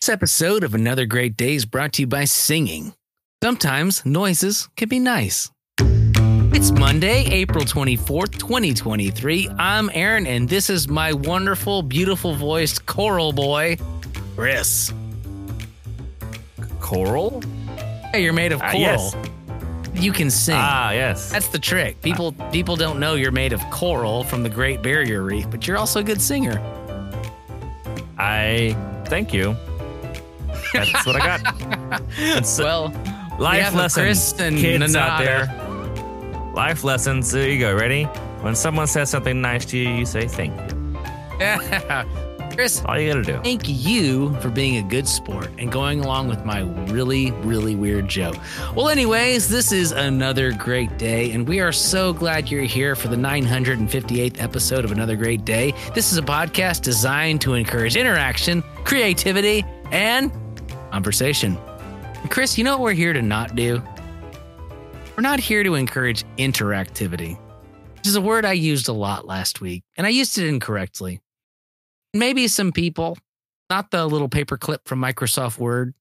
This episode of Another Great Day is brought to you by singing. Sometimes noises can be nice. It's Monday, April 24th, 2023. I'm Aaron, and this is my wonderful, beautiful voiced choral boy, Chris. Coral? Hey, you're made of coral. yes. You can sing. Ah, yes. That's the trick. People people don't know you're made of coral from the Great Barrier Reef, but you're also a good singer. I thank you. That's what I got. It's, Well, we life have lessons, kids out there. Life lessons. There you go. Ready? When someone says something nice to you, you say thank you. Chris, All you gotta do. thank you for being a good sport and going along with my really, really weird joke. Well, anyways, this is another great day, and we are so glad you're here for the 958th episode of Another Great Day. This is a podcast designed to encourage interaction, creativity, and conversation. Chris, you know what we're here to not do? We're not here to encourage interactivity, which is a word I used a lot last week, and I used it incorrectly. Maybe some people, not the little paper clip from Microsoft Word,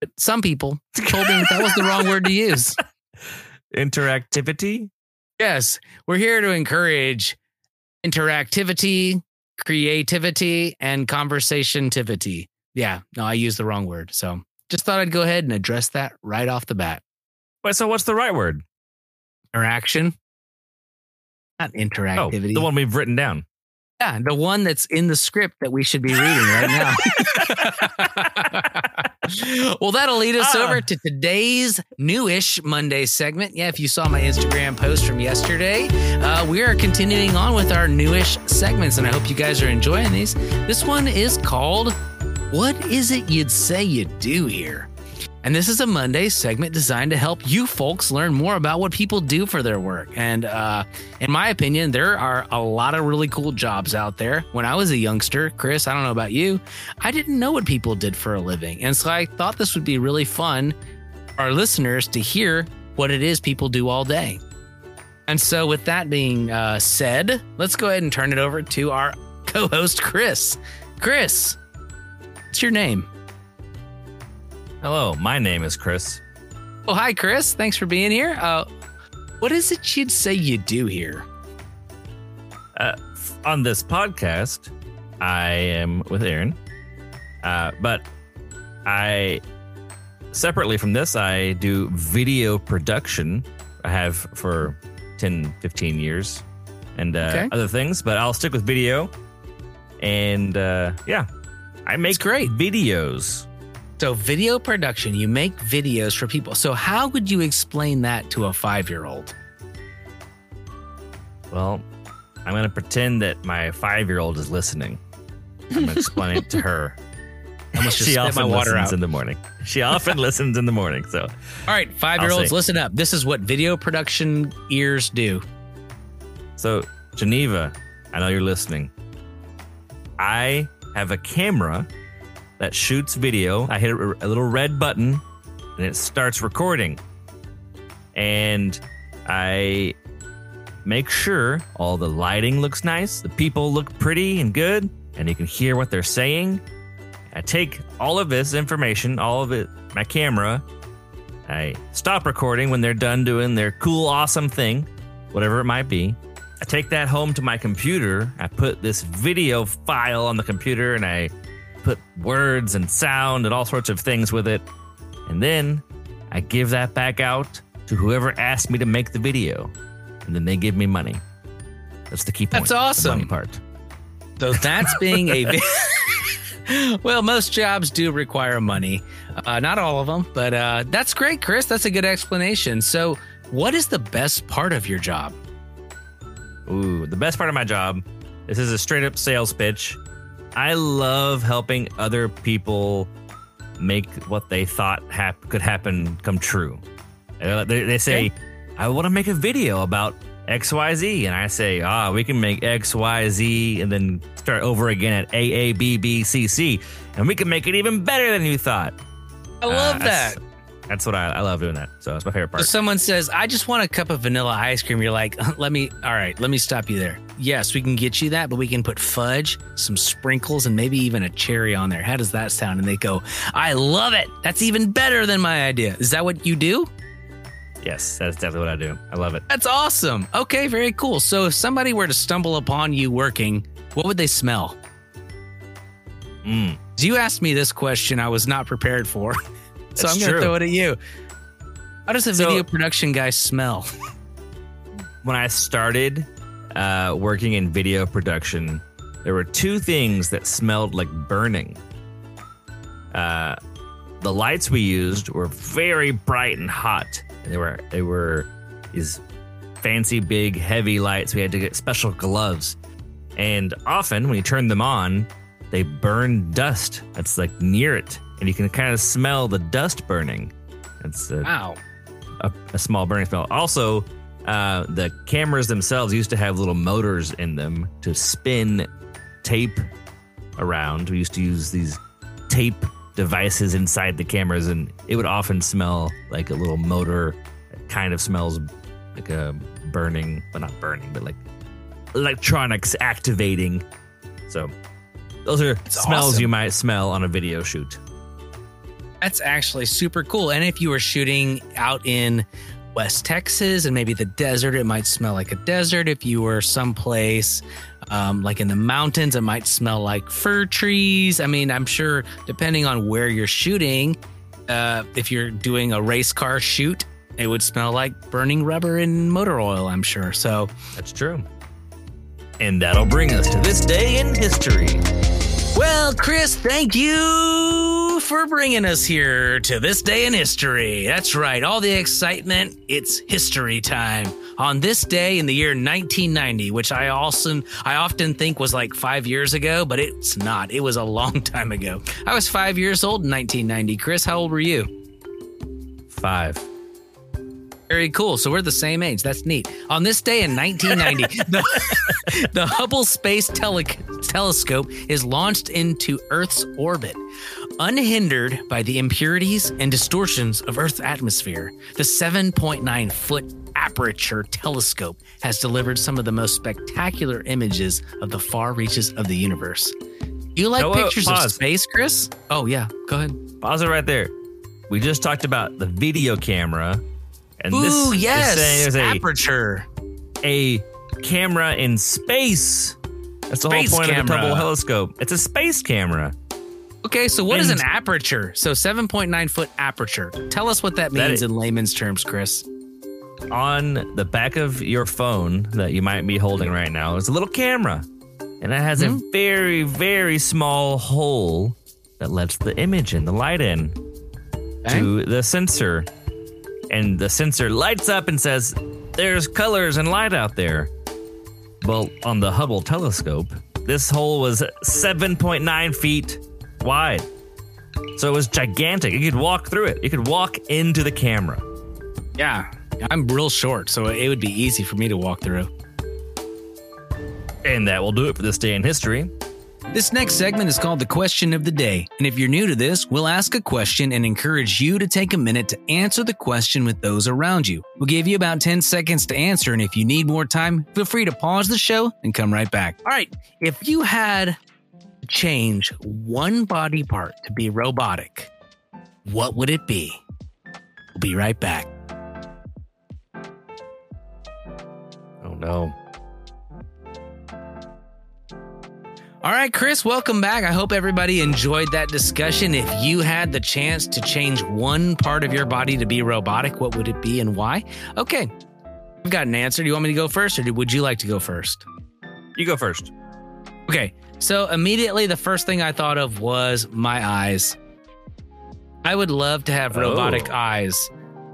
but some people told me that was the wrong word to use. Interactivity. Yes, we're here to encourage interactivity, creativity, and conversationtivity. Yeah, no, I used the wrong word. So just thought I'd go ahead and address that right off the bat. Wait. So what's the right word? Interaction, not Oh, interactivity. the one we've written down. Yeah, the one that's in the script that we should be reading right now. well, that'll lead us Ah. over to today's newish Monday segment. Yeah, if you saw my Instagram post from yesterday, uh, we are continuing on with our newish segments, and I hope you guys are enjoying these. This one is called What Is It You'd Say You Do Here? And this is a Monday segment designed to help you folks learn more about what people do for their work. And uh, in my opinion, there are a lot of really cool jobs out there. When I was a youngster, Chris, I don't know about you, I didn't know what people did for a living. And so I thought this would be really fun for our listeners to hear what it is people do all day. And so, with that being uh, said, let's go ahead and turn it over to our co host, Chris. Chris, what's your name? Hello, my name is Chris. Oh, hi, Chris. Thanks for being here. Uh, what is it you'd say you do here? Uh, on this podcast, I am with Aaron, uh, but I separately from this, I do video production. I have for 10, 15 years and uh, Okay. other things, but I'll stick with video. And uh, yeah, I make great. videos. So, video production, you make videos for people. So, how would you explain that to a five year old? Well, I'm going to pretend that my five year old is listening. I'm going to explain it to her. I almost just she often listens out. in the morning. She often listens in the morning. So All right, five year olds, listen up. This is what video production ears do. So, Geneva, I know you're listening. I have a camera that shoots video. I hit a, little red button and it starts recording. And I make sure all the lighting looks nice, the people look pretty and good, and you can hear what they're saying. I take all of this information, all of it, my camera, I stop recording when they're done doing their cool, awesome thing, whatever it might be. I take that home to my computer. I put this video file on the computer and I put words and sound and all sorts of things with it. And then I give that back out to whoever asked me to make the video. And then they give me money. That's the key point. That's the awesome. money part. So, that's being a. vi- well, most jobs do require money. Uh, not all of them, but uh, that's great, Chris. That's a good explanation. So, what is the best part of your job? Ooh, the best part of my job. This is a straight up sales pitch. I love helping other people make what they thought hap- could happen come true. Uh, They, they say, I want to make a video about XYZ. And I say, ah, we can make XYZ and then start over again at AABBCC. And we can make it even better than you thought. I love Uh, that. That's what I, I love doing that. So it's my favorite If part. someone says, I just want a cup of vanilla ice cream, you're like, let me, all right, let me stop you there. Yes, we can get you that, but we can put fudge, some sprinkles, and maybe even a cherry on there. How does that sound? And they go, I love it. That's even better than my idea. Is that what you do? Yes, that's definitely what I do. I love it. That's awesome. Okay, very cool. So if somebody were to stumble upon you working, what would they smell? Mm. You asked me this question I was not prepared for. so That's I'm going to throw it at you. How does a So- video production guy smell? When I started uh, working in video production, there were two things that smelled like burning. Uh, the lights we used were very bright and hot. And they were they were these fancy, big, heavy lights. We had to get special gloves, and often when you turn them on, they burn dust that's like near it, and you can kind of smell the dust burning. It's a, Wow. a, a small burning smell. Also, uh, the cameras themselves used to have little motors in them to spin tape around. We used to use these tape devices inside the cameras, and it would often smell like a little motor. It kind of smells like a burning, but not burning, but like electronics activating. So, those are smells awesome. you might smell on a video shoot. That's actually super cool. And if you were shooting out in West Texas and maybe the desert, it might smell like a desert. If you were someplace um, like in the mountains, it might smell like fir trees. I mean, I'm sure depending on where you're shooting, uh, if you're doing a race car shoot, it would smell like burning rubber and motor oil, I'm sure. So, That's true. And that'll bring us to this day in history. Well, Chris, thank you for bringing us here to this day in history. That's right, all the excitement, it's history time. On this day in the year 1990, which I also I often think was like 5 years ago, but it's not. It was a long time ago. I was 5 years old in 1990. Chris, how old were you? Five. Very cool. So we're the same age. That's neat. On this day in 1990, the, the Hubble Space Tele- Telescope is launched into Earth's orbit. Unhindered by the impurities and distortions of Earth's atmosphere, the 7.9 foot aperture telescope has delivered some of the most spectacular images of the far reaches of the universe. You like No, pictures of space, Chris? Oh, yeah. Go ahead. Pause it right there. We just talked about the video camera, and Ooh, this is yes. saying there's a, aperture. a camera in space. That's the Space whole point of the camera. Hubble telescope. It's a space camera. Okay, so what is And- an aperture? So 7.9 foot aperture. Tell us what that That means i- in layman's terms, Chris. On the back of your phone that you might be holding right now is a little camera, and it has Hmm? a very, very small hole that lets the image and the light in. to the sensor. And the sensor lights up and says, There's colors and light out there. Well, on the Hubble telescope, this hole was 7.9 feet wide. So it was gigantic. You could walk through it, you could walk into the camera. Yeah, I'm real short, so it would be easy for me to walk through. And that will do it for this day in history. This next segment is called the question of the day. And if you're new to this, we'll ask a question and encourage you to take a minute to answer the question with those around you. We'll give you about 10 seconds to answer. And if you need more time, feel free to pause the show and come right back. All right. If you had change one body part to be robotic, what would it be? We'll be right back. Oh no. All right, Chris, welcome back. I hope everybody enjoyed that discussion. If you had the chance to change one part of your body to be robotic, what would it be and why? Okay, I've got an answer. Do you want me to go first or would you like to go first? You go first. Okay, so immediately the first thing I thought of was my eyes. I would love to have robotic Oh. eyes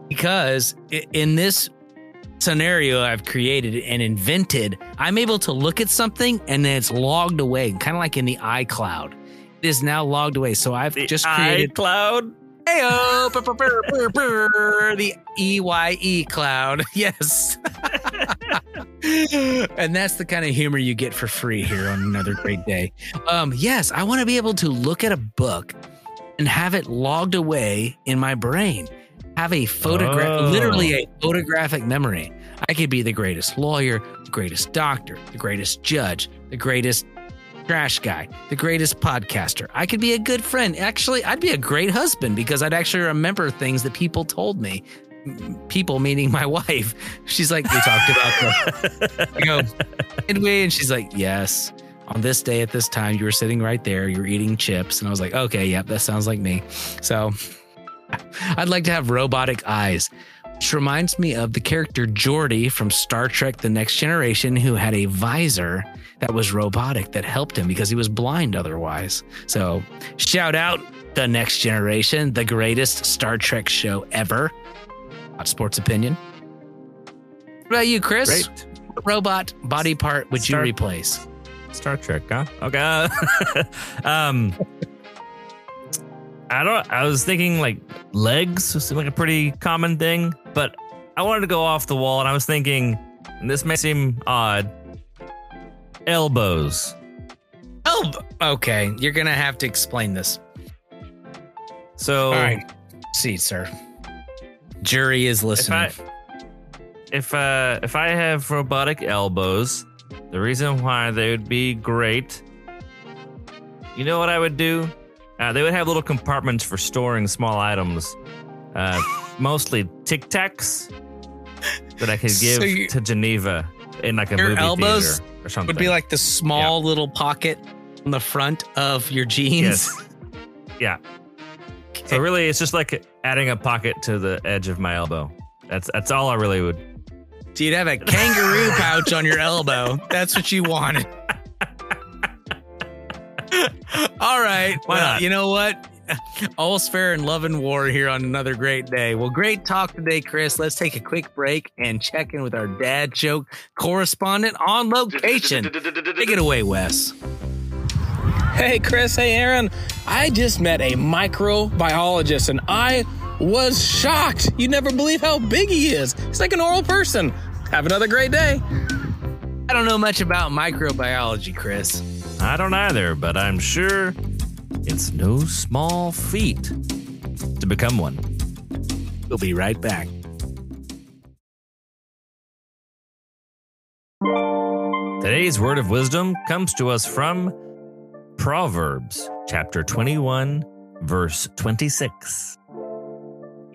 because in this scenario I've created and invented, I'm able to look at something and then it's logged away, kind of like in the iCloud. It is now logged away. So I've just created cloud. Heyo, the EYE cloud. Yes. and that's the kind of humor you get for free here on another great day. Um, yes, I want to be able to look at a book and have it logged away in my brain. have a photograph, Oh. literally a photographic memory. I could be the greatest lawyer, the greatest doctor, the greatest judge, the greatest trash guy, the greatest podcaster. I could be a good friend. Actually, I'd be a great husband because I'd actually remember things that people told me. People meaning my wife. She's like, we talked about. I go, did? And she's like, yes. On this day at this time, you were sitting right there. You were eating chips, and I was like, okay, yep, that sounds like me. So, I'd like to have robotic eyes, which reminds me of the character Geordi from Star Trek: The Next Generation, who had a visor that was robotic that helped him because he was blind otherwise. So, shout out The Next Generation, the greatest Star Trek show ever. Hot sports opinion. What about you, Chris? Great. What robot body part would Star- you replace? Star Trek, huh? Okay. um, I don't. I was thinking like legs seem like a pretty common thing, but I wanted to go off the wall, and I was thinking, and this may seem odd, elbows. Oh, okay. You're gonna have to explain this. So, All right, see, sir. Jury is if listening. I if uh if I have robotic elbows, the reason why they would be great, you know what I would do? Uh, they would have little compartments for storing small items, uh, mostly Tic Tacs that I could give So you- to Geneva in like a Your movie elbows theater or something. Would be like the small little pocket on the front of your jeans. yes, yeah. So really, it's just like adding a pocket to the edge of my elbow. That's that's all I really would. So you'd have a kangaroo pouch on your elbow. That's what you wanted. All right. Why well, not? you know what? All's fair in love and war here on another great day. Well, great talk today, Chris. Let's take a quick break and check in with our dad joke correspondent on location. Take it away, Wes. Hey, Chris. Hey, Aaron. I just met a microbiologist and I was shocked. You'd never believe how big he is. He's like an oral person. Have another great day. I don't know much about microbiology, Chris. I don't either, but I'm sure it's no small feat to become one. We'll be right back. Today's word of wisdom comes to us from Proverbs chapter 21, verse 26.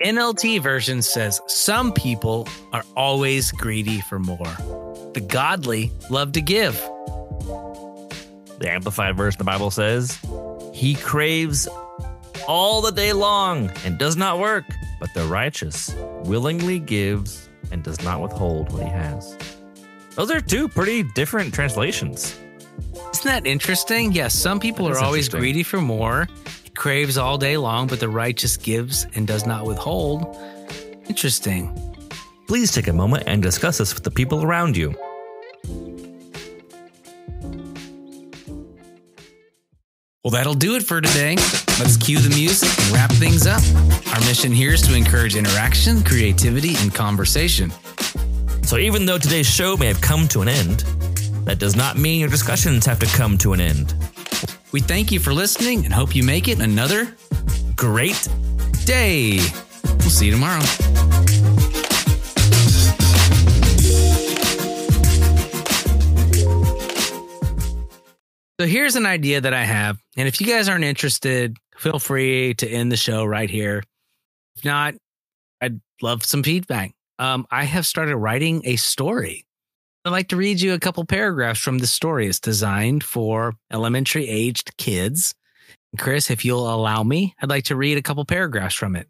NLT version says some people are always greedy for more. The godly love to give. The Amplified version of the Bible says, He craves all the day long and does not work, but the righteous willingly gives and does not withhold what he has. Those are two pretty different translations. Isn't that interesting? Yes, some people That are always greedy for more. He craves all day long, but the righteous gives and does not withhold. Interesting. Please take a moment and discuss this with the people around you. Well, that'll do it for today. Let's cue the music and wrap things up. Our mission here is to encourage interaction, creativity, and conversation. So, even though today's show may have come to an end, that does not mean your discussions have to come to an end. We thank you for listening and hope you make it another Great day. We'll see you tomorrow. So here's an idea that I have. And if you guys aren't interested, feel free to end the show right here. If not, I'd love some feedback. Um, I have started writing a story. I'd like to read you a couple paragraphs from the story. It's designed for elementary aged kids. Chris, if you'll allow me, I'd like to read a couple paragraphs from it.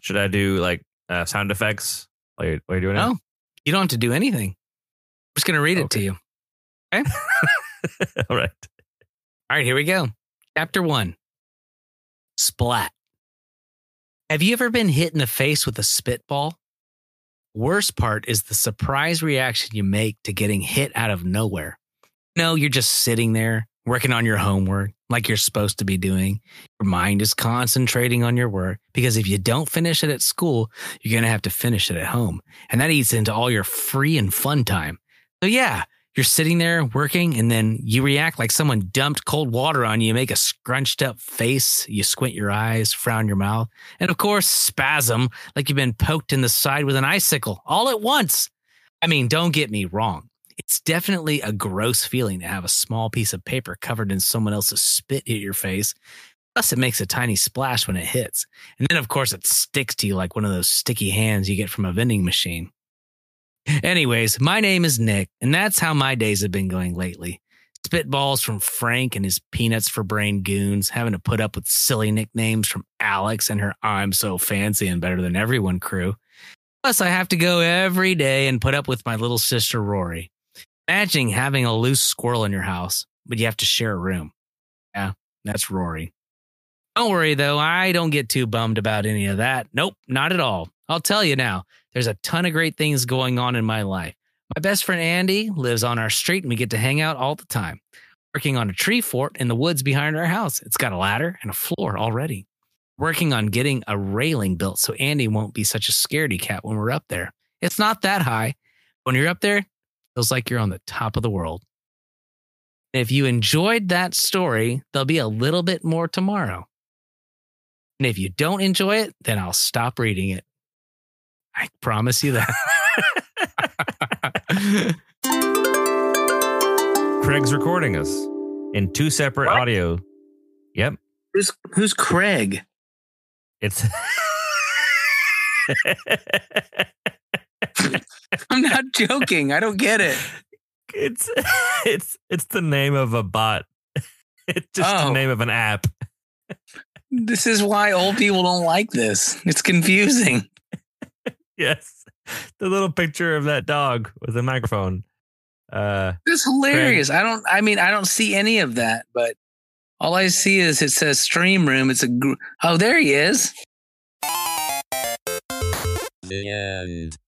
Should I do like uh, sound effects while you're, while you're doing No, you don't have to do anything. I'm just going to read it to you. it? All right. All right, here we go. Chapter one Splat. Have you ever been hit in the face with a spitball? Worst part is the surprise reaction you make to getting hit out of nowhere. No, you're just sitting there working on your homework like you're supposed to be doing. Your mind is concentrating on your work because if you don't finish it at school, you're going to have to finish it at home. And that eats into all your free and fun time. So, yeah, You're sitting there working, and then you react like someone dumped cold water on you. You make a scrunched up face. You squint your eyes, frown your mouth, and of course, spasm like you've been poked in the side with an icicle all at once. I mean, don't get me wrong. It's definitely a gross feeling to have a small piece of paper covered in someone else's spit hit your face. Plus, it makes a tiny splash when it hits. And then, of course, it sticks to you like one of those sticky hands you get from a vending machine. Anyways, my name is Nick, and that's how my days have been going lately. Spitballs from Frank and his peanuts for brain goons, having to put up with silly nicknames from Alex and her I'm so fancy and better than everyone crew. Plus, I have to go every day and put up with my little sister Rory. Imagine having a loose squirrel in your house, but you have to share a room. Yeah, that's Rory. Don't worry though, I don't get too bummed about any of that. Nope, not at all. I'll tell you now, there's a ton of great things going on in my life. My best friend Andy lives on our street and we get to hang out all the time. Working on a tree fort in the woods behind our house. It's got a ladder and a floor already. Working on getting a railing built so Andy won't be such a scaredy cat when we're up there. It's not that high. When you're up there, it feels like you're on the top of the world. If you enjoyed that story, there'll be a little bit more tomorrow. And if you don't enjoy it, then I'll stop reading it. I promise you that. Craig's recording us in two separate What? audio. Yep. who's who's Craig? It's I'm not joking. I don't get it. it's it's it's the name of a bot. It's just the Oh. name of an app. This is why old people don't like this. It's confusing. Yes. The little picture of that dog with a microphone. Uh It's hilarious. I don't. I mean, I don't see any of that, but all I see is it says stream room. It's a. Gr- oh, there he is. The end.